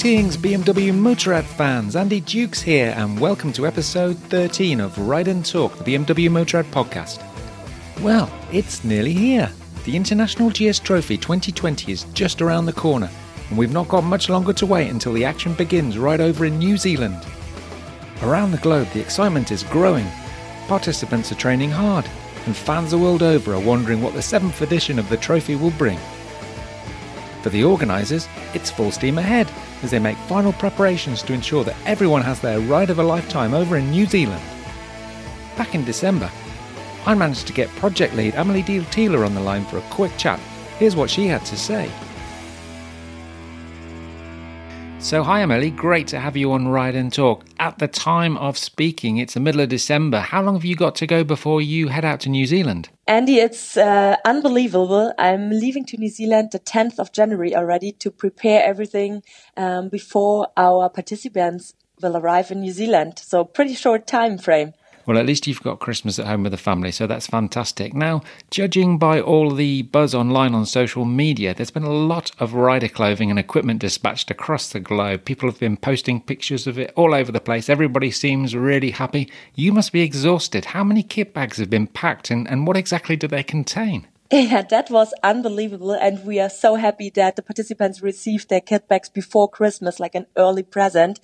Greetings, BMW Motorrad fans. Andy Dukes here, and welcome to episode 13 of Ride and Talk, the BMW Motorrad podcast. Well, it's nearly here. The International GS Trophy 2020 is just around the corner, and we've not got much longer to wait until the action begins right over in New Zealand. Around the globe, the excitement is growing. Participants are training hard, and fans the world over are wondering what the seventh edition of the trophy will bring. For the organisers, it's full steam ahead as they make final preparations to ensure that everyone has their ride of a lifetime over in New Zealand. Back in December, I managed to get project lead Amelie Diehl-Thiele on the line for a quick chat. Here's what she had to say. So, hi Amelie, great to have you on Ride and Talk. At the time of speaking, it's the middle of December. How long have you got to go before you head out to New Zealand? Andy, it's uh, unbelievable. I'm leaving to New Zealand the 10th of January already to prepare everything um, before our participants will arrive in New Zealand. So, pretty short time frame. Well, at least you've got Christmas at home with the family, so that's fantastic. Now, judging by all the buzz online on social media, there's been a lot of rider clothing and equipment dispatched across the globe. People have been posting pictures of it all over the place. Everybody seems really happy. You must be exhausted. How many kit bags have been packed, and, and what exactly do they contain? Yeah, that was unbelievable. And we are so happy that the participants received their kit bags before Christmas, like an early present.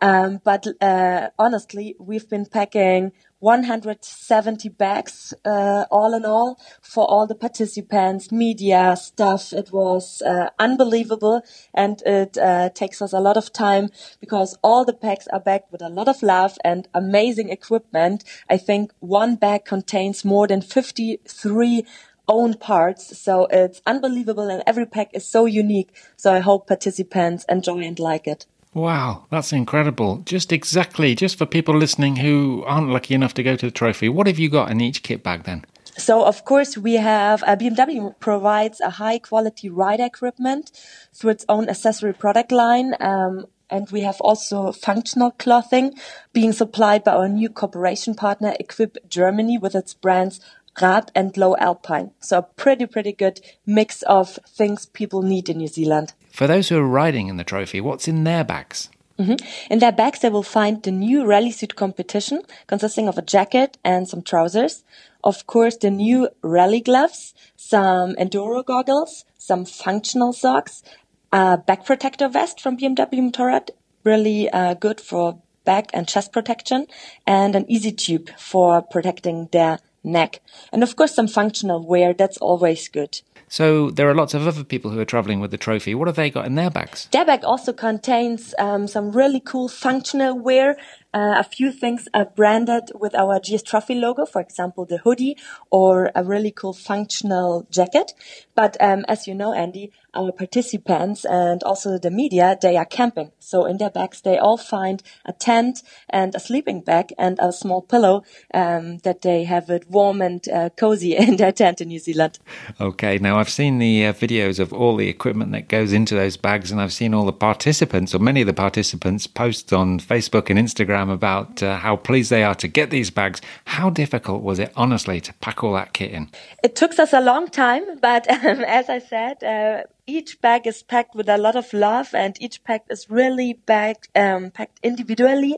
Um, but uh, honestly, we've been packing 170 bags uh, all in all for all the participants, media stuff. It was uh, unbelievable, and it uh, takes us a lot of time because all the bags are backed with a lot of love and amazing equipment. I think one bag contains more than 53 own parts. So it's unbelievable and every pack is so unique. So I hope participants enjoy and like it. Wow, that's incredible. Just exactly, just for people listening who aren't lucky enough to go to the trophy, what have you got in each kit bag then? So of course we have uh, BMW provides a high quality ride equipment through its own accessory product line. Um, and we have also functional clothing being supplied by our new cooperation partner Equip Germany with its brands Rab and Lowe Alpine. So a pretty, pretty good mix of things people need in New Zealand. For those who are riding in the trophy, what's in their bags? Mm-hmm. In their bags, they will find the new rally suit competition consisting of a jacket and some trousers. Of course, the new rally gloves, some enduro goggles, some functional socks, a back protector vest from BMW Motorrad, really uh, good for back and chest protection, and an easy tube for protecting their neck. And of course, some functional wear, that's always good. So there are lots of other people who are traveling with the trophy. What have they got in their bags? Their bag also contains um, some really cool functional wear. Uh, a few things are branded with our GS Trophy logo, for example, the hoodie or a really cool functional jacket. But um, as you know, Andy, our participants and also the media, they are camping. So in their bags, they all find a tent and a sleeping bag and a small pillow um, that they have it warm and uh, cozy in their tent in New Zealand. Okay, now I've seen the uh, videos of all the equipment that goes into those bags, and I've seen all the participants, or many of the participants, post on Facebook and Instagram about uh, how pleased they are to get these bags. How difficult was it, honestly, to pack all that kit in? It took us a long time, but um, as I said, uh, each bag is packed with a lot of love and each pack is really bagged, um, packed individually.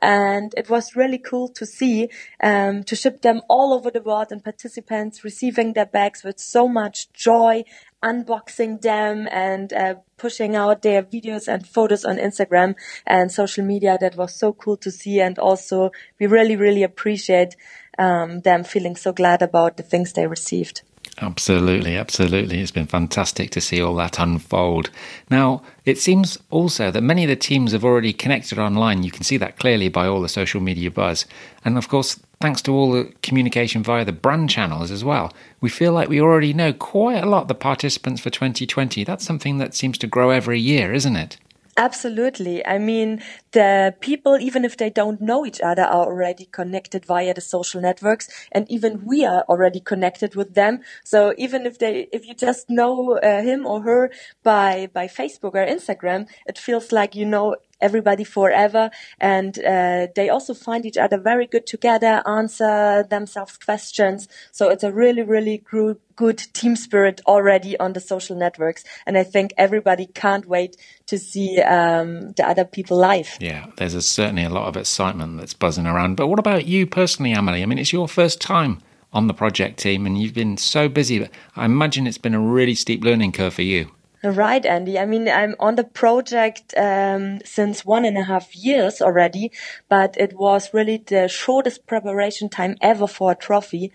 And it was really cool to see, um, to ship them all over the world and participants receiving their bags with so much joy, unboxing them and, uh, pushing out their videos and photos on Instagram and social media. That was so cool to see. And also we really, really appreciate, um, them feeling so glad about the things they received. Absolutely, absolutely. It's been fantastic to see all that unfold. Now, it seems also that many of the teams have already connected online. You can see that clearly by all the social media buzz. And of course, thanks to all the communication via the brand channels as well, we feel like we already know quite a lot the participants for 2020. That's something that seems to grow every year, isn't it? Absolutely. I mean, the people, even if they don't know each other, are already connected via the social networks. And even we are already connected with them. So even if they, if you just know uh, him or her by, by Facebook or Instagram, it feels like you know everybody forever. And uh, they also find each other very good together, answer themselves questions. So it's a really, really good, good team spirit already on the social networks. And I think everybody can't wait to see um, the other people live. Yeah, there's a, certainly a lot of excitement that's buzzing around. But what about you personally, Amelie? I mean, it's your first time on the project team and you've been so busy. But I imagine it's been a really steep learning curve for you. Right, Andy. I mean, I'm on the project um, since one and a half years already, but it was really the shortest preparation time ever for a trophy,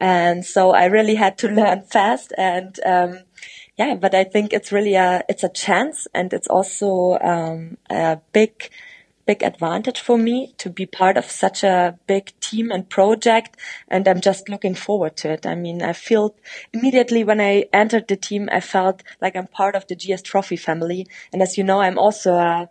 and so I really had to learn fast. And um, yeah, but I think it's really a it's a chance, and it's also um, a big big advantage for me to be part of such a big team and project. And I'm just looking forward to it. I mean, I feel immediately when I entered the team, I felt like I'm part of the GS Trophy family. And as you know, I'm also a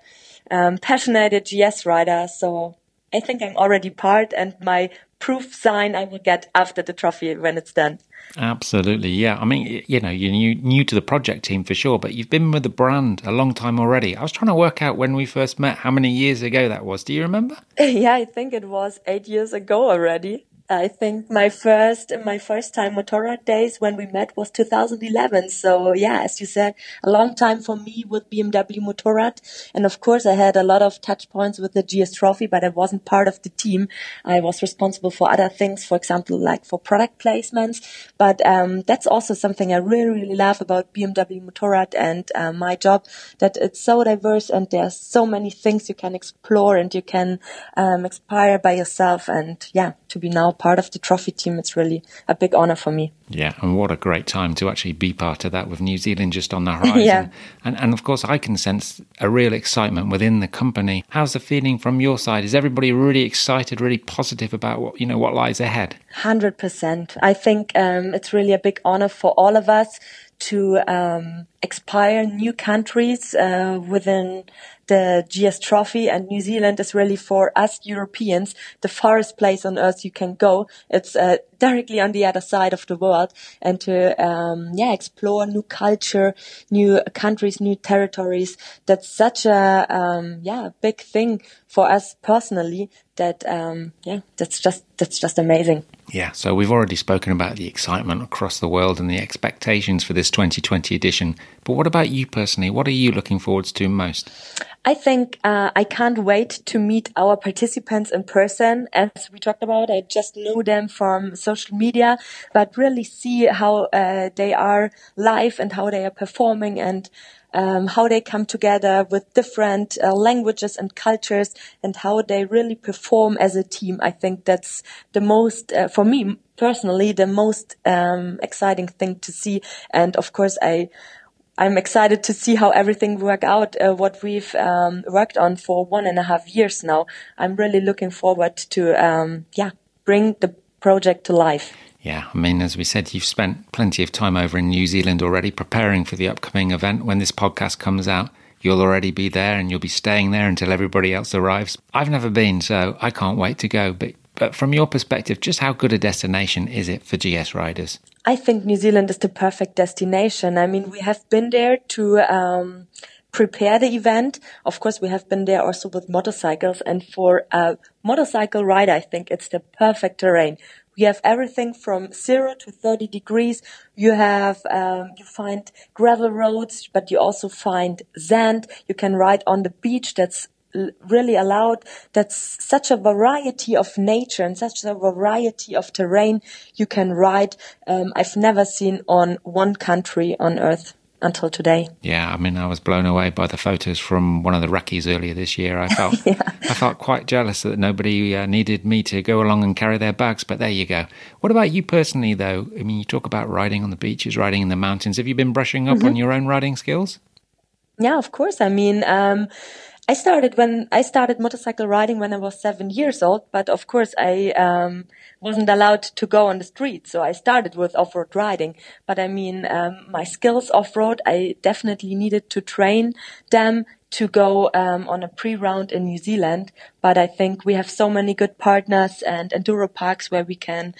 um, passionate GS rider. So I think I'm already part and my proof sign I will get after the trophy when it's done. Absolutely, yeah. I mean, you know, you're new, new to the project team for sure, but you've been with the brand a long time already. I was trying to work out when we first met, how many years ago that was. Do you remember? yeah, I think it was eight years ago already. I think my first my first time Motorrad days when we met was 2011. So yeah, as you said, a long time for me with BMW Motorrad, and of course I had a lot of touch points with the GS Trophy, but I wasn't part of the team. I was responsible for other things, for example, like for product placements. But um, that's also something I really really love about BMW Motorrad and uh, my job that it's so diverse and there's so many things you can explore and you can um, inspire by yourself. And yeah, to be now part of the trophy team, it's really a big honor for me. Yeah, and what a great time to actually be part of that with New Zealand just on the horizon. yeah. And, and of course, I can sense a real excitement within the company. How's the feeling from your side? Is everybody really excited, really positive about what you know what lies ahead? Hundred percent. I think um, it's really a big honor for all of us to um, expire new countries uh, within the GS Trophy and New Zealand is really for us Europeans the farthest place on earth you can go. It's uh, directly on the other side of the world and to um, yeah explore new culture, new countries, new territories. That's such a um, yeah big thing for us personally. That um, yeah that's just that's just amazing. Yeah, so we've already spoken about the excitement across the world and the expectations for this 2020 edition. But what about you personally? What are you looking forward to most? I think uh, I can't wait to meet our participants in person. As we talked about, I just know them from social media, but really see how uh, they are live and how they are performing and um, how they come together with different uh, languages and cultures and how they really perform as a team. I think that's the most, uh, for me personally, the most um, exciting thing to see. And of course, I I'm excited to see how everything work out, uh, what we've um, worked on for one and a half years now. I'm really looking forward to, um, yeah, bring the project to life. Yeah, I mean, as we said, you've spent plenty of time over in New Zealand already preparing for the upcoming event. When this podcast comes out, you'll already be there and you'll be staying there until everybody else arrives. I've never been, so I can't wait to go. But but from your perspective, just how good a destination is it for GS riders? I think New Zealand is the perfect destination. I mean, we have been there to um, prepare the event. Of course, we have been there also with motorcycles. And for a motorcycle ride, I think it's the perfect terrain. We have everything from zero to 30 degrees. You have, um, you find gravel roads, but you also find sand. You can ride on the beach that's really allowed that's such a variety of nature and such a variety of terrain you can ride um, i've never seen on one country on earth until today. Yeah, I mean, I was blown away by the photos from one of the recces earlier this year. I felt, yeah. I felt quite jealous that nobody uh, needed me to go along and carry their bags. But there you go. What about you personally, though? I mean, you talk about riding on the beaches, riding in the mountains. Have you been brushing up mm-hmm. on your own riding skills? Yeah, of course. I mean, um, I started when I started motorcycle riding when I was seven years old, but of course I um, wasn't allowed to go on the street, so I started with off-road riding. But I mean, um, my skills off-road, I definitely needed to train them to go um, on a pre-round in New Zealand. But I think we have so many good partners and enduro parks where we can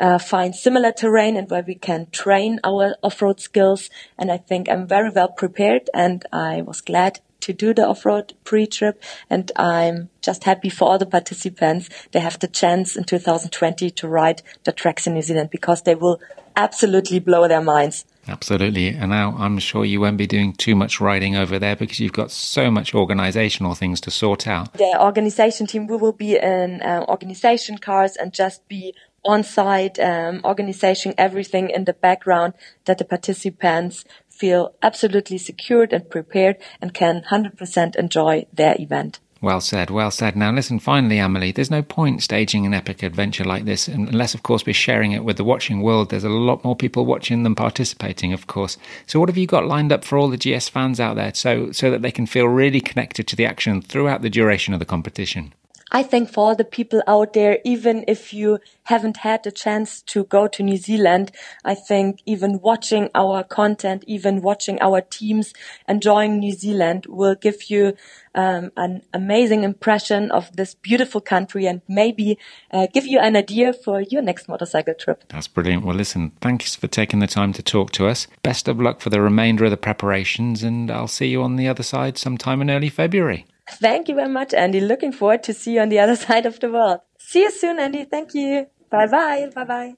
uh, find similar terrain and where we can train our off-road skills. And I think I'm very well prepared and I was glad to do the off-road pre-trip and I'm just happy for all the participants. They have the chance in 2020 to ride the tracks in New Zealand because they will absolutely blow their minds. Absolutely. And now I'm sure you won't be doing too much riding over there because you've got so much organizational things to sort out. The organization team, we will be in uh, organization cars and just be on site, um, organizing everything in the background that the participants feel absolutely secured and prepared and can 100% enjoy their event. Well said, well said. Now, listen, finally, Amelie, there's no point staging an epic adventure like this unless, of course, we're sharing it with the watching world. There's a lot more people watching than participating, of course. So, what have you got lined up for all the GS fans out there so, so that they can feel really connected to the action throughout the duration of the competition? I think for all the people out there, even if you haven't had the chance to go to New Zealand, I think even watching our content, even watching our teams enjoying New Zealand will give you um, an amazing impression of this beautiful country and maybe uh, give you an idea for your next motorcycle trip. That's brilliant. Well, listen, thanks for taking the time to talk to us. Best of luck for the remainder of the preparations, and I'll see you on the other side sometime in early February. Thank you very much, Andy. Looking forward to see you on the other side of the world. See you soon, Andy. Thank you. Bye bye. Bye bye.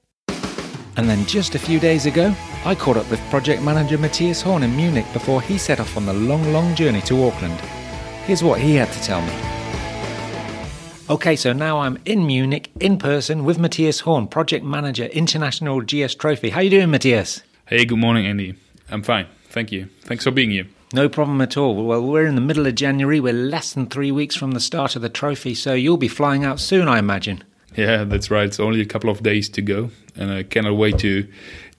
And then just a few days ago, I caught up with project manager Mathias Horn in Munich before he set off on the long, long journey to Auckland. Here's what he had to tell me. Okay, so now I'm in Munich in person with Mathias Horn, project manager, International GS Trophy. How are you doing, Mathias? Hey, good morning, Andy. I'm fine. Thank you. Thanks for being here. No problem at all. Well, we're in the middle of January. We're less than three weeks from the start of the trophy, so you'll be flying out soon, I imagine. Yeah, that's right. It's only a couple of days to go, and I cannot wait to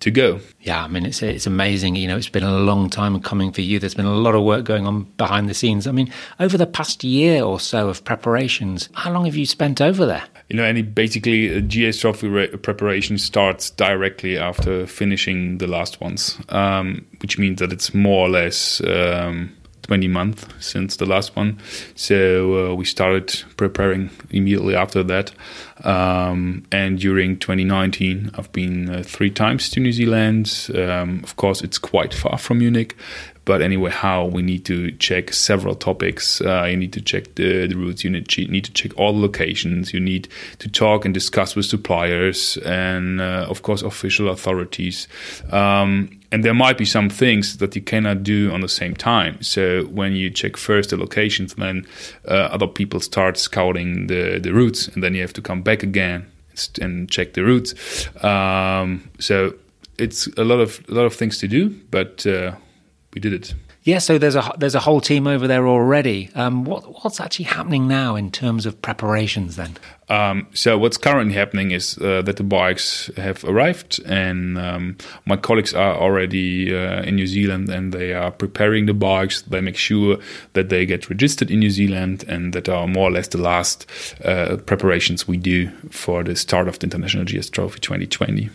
to go. Yeah, I mean it's it's amazing. You know, it's been a long time coming for you. There's been a lot of work going on behind the scenes. I mean, over the past year or so of preparations, how long have you spent over there? You know, any basically a GS trophy re- preparation starts directly after finishing the last ones, um, which means that it's more or less. Um, 20 months since the last one. So uh, we started preparing immediately after that. Um, and during 2019, I've been uh, three times to New Zealand. Um, of course, it's quite far from Munich. But anyway, how we need to check several topics. Uh, you need to check the, the routes. You need, to check all the locations. You need to talk and discuss with suppliers and, uh, of course, official authorities. Um, and there might be some things that you cannot do on the same time. So when you check first the locations, then uh, other people start scouting the, the routes, and then you have to come back again and check the routes. Um, so it's a lot of a lot of things to do, but uh, we did it. Yeah, so there's a there's a whole team over there already. Um, what what's actually happening now in terms of preparations then? Um, so what's currently happening is uh, that the bikes have arrived, and um, my colleagues are already uh, in New Zealand, and they are preparing the bikes. They make sure that they get registered in New Zealand, and that are more or less the last uh, preparations we do for the start of the International GS Trophy 2020.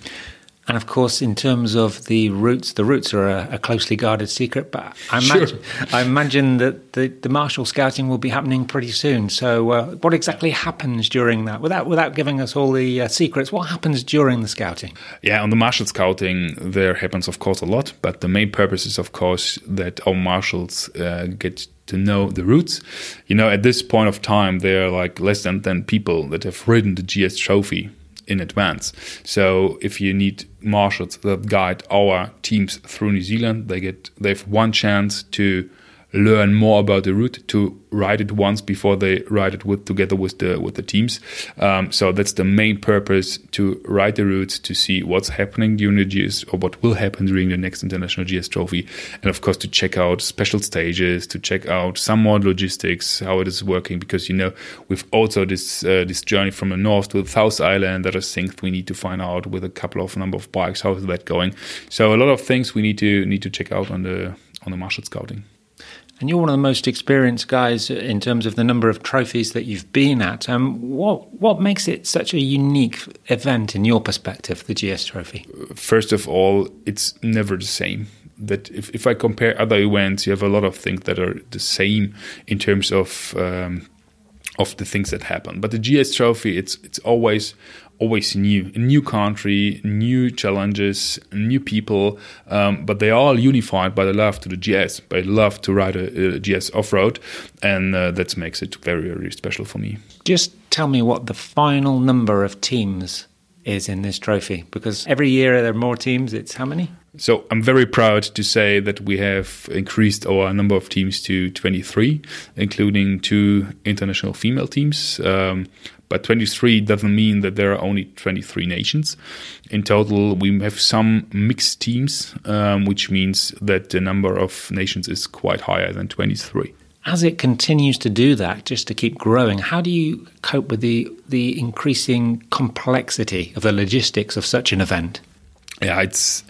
And of course, in terms of the routes, the routes are a, a closely guarded secret. But I imagine, sure. I imagine that the, the marshal scouting will be happening pretty soon. So, uh, what exactly happens during that? Without without giving us all the uh, secrets, what happens during the scouting? Yeah, on the marshal scouting, there happens, of course, a lot. But the main purpose is, of course, that our marshals uh, get to know the routes. You know, at this point of time, there are like less than 10 people that have ridden the GS trophy in advance. So if you need marshals that guide our teams through New Zealand, they get they have one chance to learn more about the route to write it once before they write it with together with the with the teams. Um, so that's the main purpose to write the routes to see what's happening during the GS or what will happen during the next international GS trophy, and of course to check out special stages, to check out some more logistics, how it is working. Because you know we've also this uh, this journey from the north to the south island that are things we need to find out with a couple of number of bikes. How is that going? So a lot of things we need to need to check out on the on the marshal scouting. And you're one of the most experienced guys in terms of the number of trophies that you've been at. Um, what what makes it such a unique event in your perspective, the GS Trophy? First of all, it's never the same. That if, if I compare other events, you have a lot of things that are the same in terms of um, of the things that happen. But the GS Trophy, it's it's always always new, a new country, new challenges, new people, um, but they are all unified by the love to the GS, by love to ride a, a GS off road, and uh, that makes it very very special for me. Just tell me what the final number of teams is in this trophy because every year there are more teams. It's how many? So I'm very proud to say that we have increased our number of teams to 23, including two international female teams. Um, but 23 doesn't mean that there are only 23 nations. In total, we have some mixed teams, um, which means that the number of nations is quite higher than 23 as it continues to do that, just to keep growing, how do you cope with the the increasing complexity of the logistics of such an event? Yeah, it's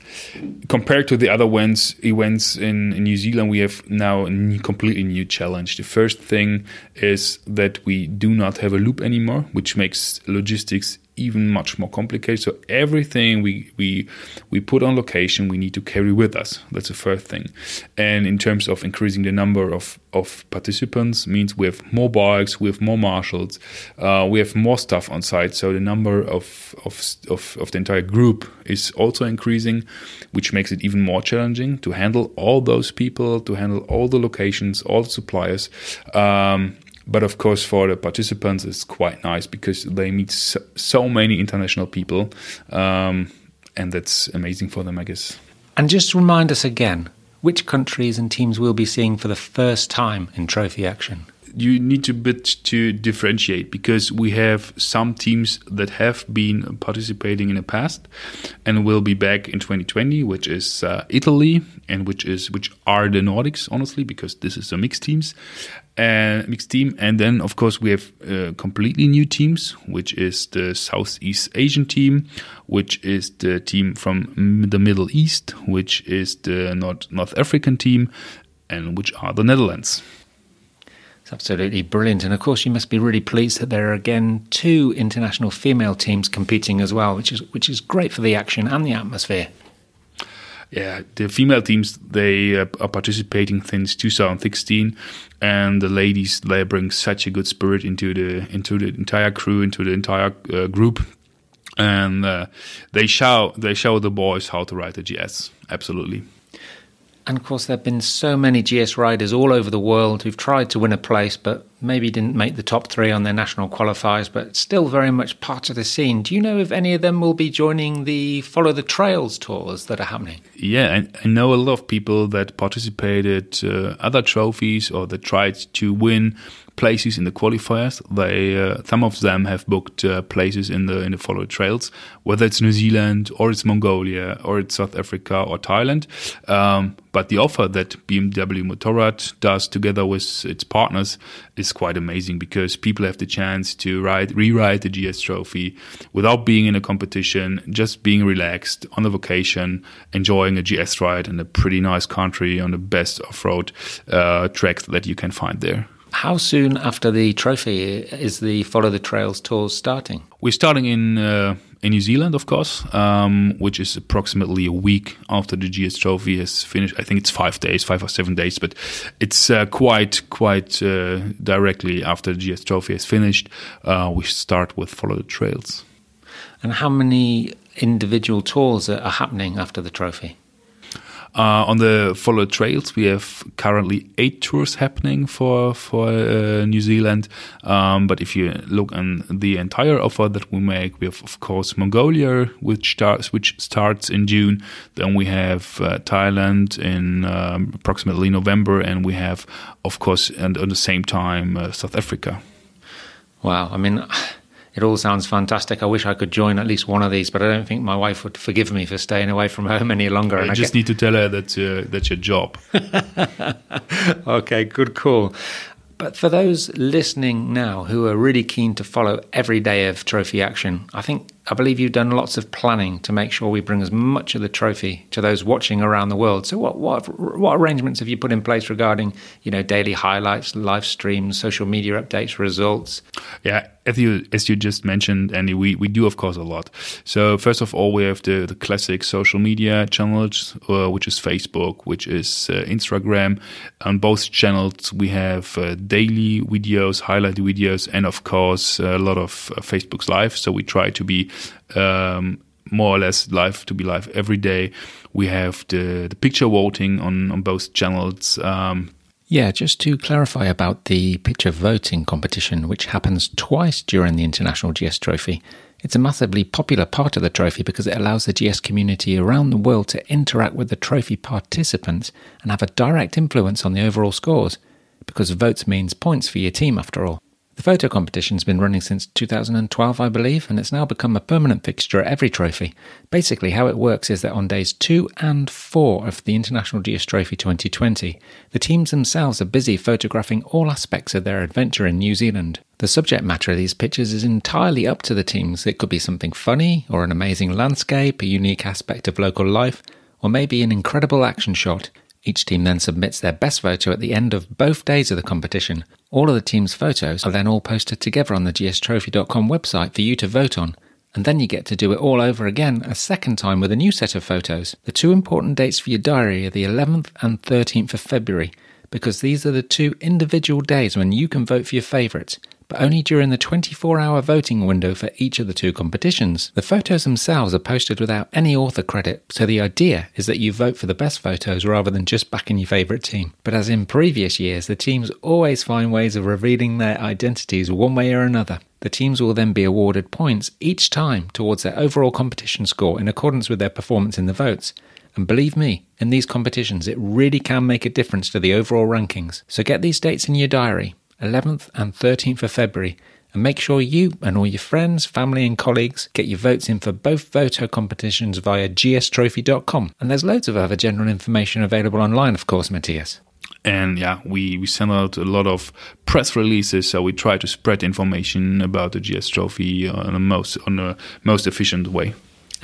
compared to the other events events in, in New Zealand, we have now a new, completely new challenge. The first thing is that we do not have a loop anymore, which makes logistics even much more complicated. So everything we we we put on location, we need to carry with us. That's the first thing. And in terms of increasing the number of of participants, means we have more bikes, we have more marshals, uh, we have more stuff on site. So the number of of of, of the entire group is also increasing, which makes it even more challenging to handle all those people, to handle all the locations, all the suppliers. Um, but of course, for the participants, it's quite nice because they meet so, so many international people, um, and that's amazing for them, I guess. And just remind us again which countries and teams we'll be seeing for the first time in trophy action you need to bit to differentiate because we have some teams that have been participating in the past and will be back in 2020, which is uh, Italy and which is which are the Nordics, honestly, because this is a mixed teams and mixed team. And then of course we have uh, completely new teams, which is the Southeast Asian team, which is the team from the Middle East, which is the North North African team, and which are the Netherlands. It's absolutely brilliant. And of course, you must be really pleased that there are again two international female teams competing as well, which is which is great for the action and the atmosphere. Yeah, the female teams they uh, are participating since 2016, and the ladies they bring such a good spirit into the into the entire crew, into the entire uh, group, and uh, they show they show the boys how to ride the GS. Absolutely. And of course, there have been so many GS riders all over the world who've tried to win a place, but maybe didn't make the top three on their national qualifiers, but still very much part of the scene. Do you know if any of them will be joining the Follow the Trails tours that are happening? Yeah, I, know a lot of people that participated uh, other trophies or that tried to win places in the qualifiers. They uh, some of them have booked uh, places in the in the follow the trails, whether it's New Zealand or it's Mongolia or it's South Africa or Thailand. Um, but the offer that BMW Motorrad does together with its partners is quite amazing because people have the chance to ride rewrite the GS Trophy without being in a competition, just being relaxed on a vacation, enjoying a GS ride in a pretty nice country on the best off-road uh, tracks that you can find there. How soon after the trophy is the Follow the Trails tour starting? We're starting in uh, in New Zealand, of course, um, which is approximately a week after the GS Trophy has finished. I think it's five days, five or seven days, but it's uh, quite quite uh, directly after the GS Trophy has finished. Uh, we start with Follow the Trails. And how many individual tours are happening after the trophy? Uh, on the follow trails, we have currently eight tours happening for for uh, New Zealand. Um, but if you look on the entire offer that we make, we have of course Mongolia, which starts which starts in June. Then we have uh, Thailand in um, approximately November, and we have of course and at the same time uh, South Africa. Wow, I mean it all sounds fantastic. I wish I could join at least one of these, but I don't think my wife would forgive me for staying away from home any longer. I just get... need to tell her that uh, that's your job. okay, good call. But for those listening now who are really keen to follow every day of trophy action, I think I believe you've done lots of planning to make sure we bring as much of the trophy to those watching around the world. So, what what what arrangements have you put in place regarding you know daily highlights, live streams, social media updates, results? Yeah, as you as you just mentioned, Andy, we, we do of course a lot. So first of all, we have the the classic social media channels, uh, which is Facebook, which is uh, Instagram. On both channels, we have uh, daily videos, highlight videos, and of course a lot of uh, Facebook's live. So we try to be um, more or less live to be live every day. We have the the picture voting on on both channels. Um, yeah, just to clarify about the picture voting competition, which happens twice during the International GS Trophy. It's a massively popular part of the trophy because it allows the GS community around the world to interact with the trophy participants and have a direct influence on the overall scores, because votes means points for your team after all. The photo competition's been running since 2012, I believe, and it's now become a permanent fixture at every trophy. Basically, how it works is that on days 2 and 4 of the International GS Trophy 2020, the teams themselves are busy photographing all aspects of their adventure in New Zealand. The subject matter of these pictures is entirely up to the teams. It could be something funny, or an amazing landscape, a unique aspect of local life, or maybe an incredible action shot. Each team then submits their best photo at the end of both days of the competition. All of the team's photos are then all posted together on the gstrophy.com website for you to vote on. And then you get to do it all over again a second time with a new set of photos. The two important dates for your diary are the 11th and 13th of February, because these are the two individual days when you can vote for your favourites but only during the 24 hour voting window for each of the two competitions. The photos themselves are posted without any author credit, so the idea is that you vote for the best photos rather than just backing your favourite team. But as in previous years, the teams always find ways of revealing their identities one way or another. The teams will then be awarded points each time towards their overall competition score in accordance with their performance in the votes. And believe me, in these competitions, it really can make a difference to the overall rankings. So get these dates in your diary 11th and 13th of February. And make sure you and all your friends, family, and colleagues get your votes in for both photo competitions via gstrophy.com. And there's loads of other general information available online, of course, Mathias. And yeah, we, we send out a lot of press releases, so we try to spread information about the GS Trophy on the most on the most efficient way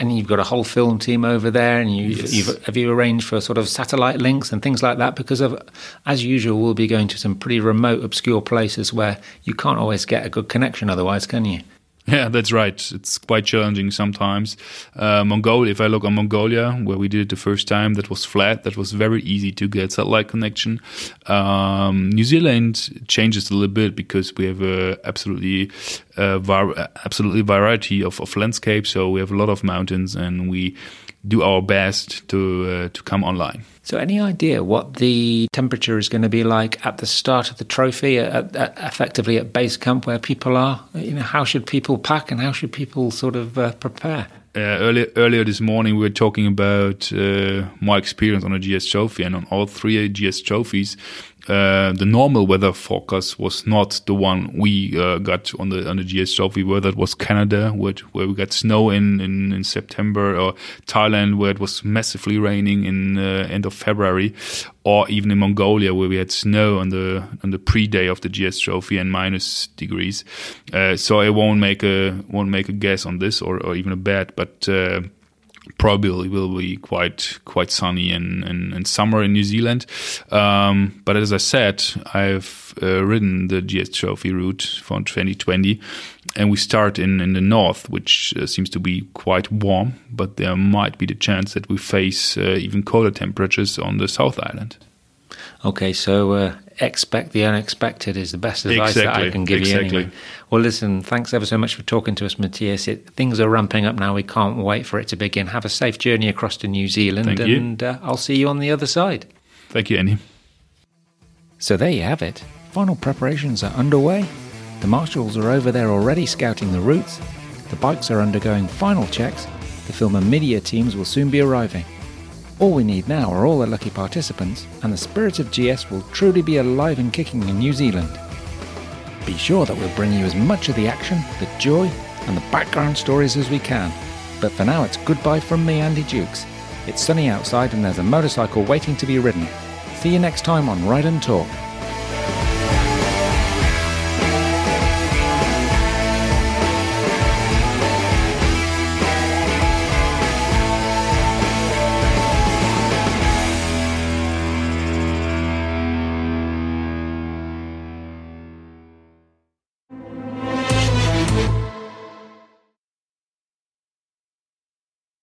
and you've got a whole film team over there, and you, yes. have you arranged for sort of satellite links and things like that? Because of, as usual, we'll be going to some pretty remote, obscure places where you can't always get a good connection. Otherwise, can you? Yeah, that's right. It's quite challenging sometimes. Uh, Mongolia, if I look on Mongolia, where we did it the first time, that was flat. That was very easy to get satellite connection. Um, New Zealand changes a little bit because we have a absolutely, uh, var- absolutely variety of, of landscape. So we have a lot of mountains, and we do our best to uh, to come online. So, any idea what the temperature is going to be like at the start of the trophy, at, at, effectively at base camp where people are? You know, how should people pack and how should people sort of uh, prepare? Uh, earlier, earlier this morning, we were talking about uh, my experience on a GS trophy, and on all three GS trophies, uh, the normal weather forecast was not the one we uh, got on the on the GS Trophy where that was Canada where, where we got snow in, in, in September or Thailand where it was massively raining in uh, end of February or even in Mongolia where we had snow on the on the pre-day of the GS Trophy and minus degrees. Uh, so I won't make a won't make a guess on this or, or even a bet but uh, probably will be quite quite sunny in, in, in summer in New Zealand. Um, but as I said, I've uh, ridden the GS Trophy route for 2020, and we start in, in the north, which uh, seems to be quite warm. But there might be the chance that we face uh, even colder temperatures on the South Island. Okay, so uh, expect the unexpected is the best advice exactly, that I can give exactly. you anyway. Well, listen, thanks ever so much for talking to us, Mathias. It, things are ramping up now. We can't wait for it to begin. Have a safe journey across to New Zealand, Thank and uh, I'll see you on the other side. Thank you, Annie. So there you have it. Final preparations are underway. The marshals are over there already scouting the routes. The bikes are undergoing final checks. The film and media teams will soon be arriving. All we need now are all the lucky participants, and the spirit of GS will truly be alive and kicking in New Zealand. Be sure that we'll bring you as much of the action, the joy, and the background stories as we can. But for now, it's goodbye from me, Andy Dukes. It's sunny outside, and there's a motorcycle waiting to be ridden. See you next time on Ride and Talk.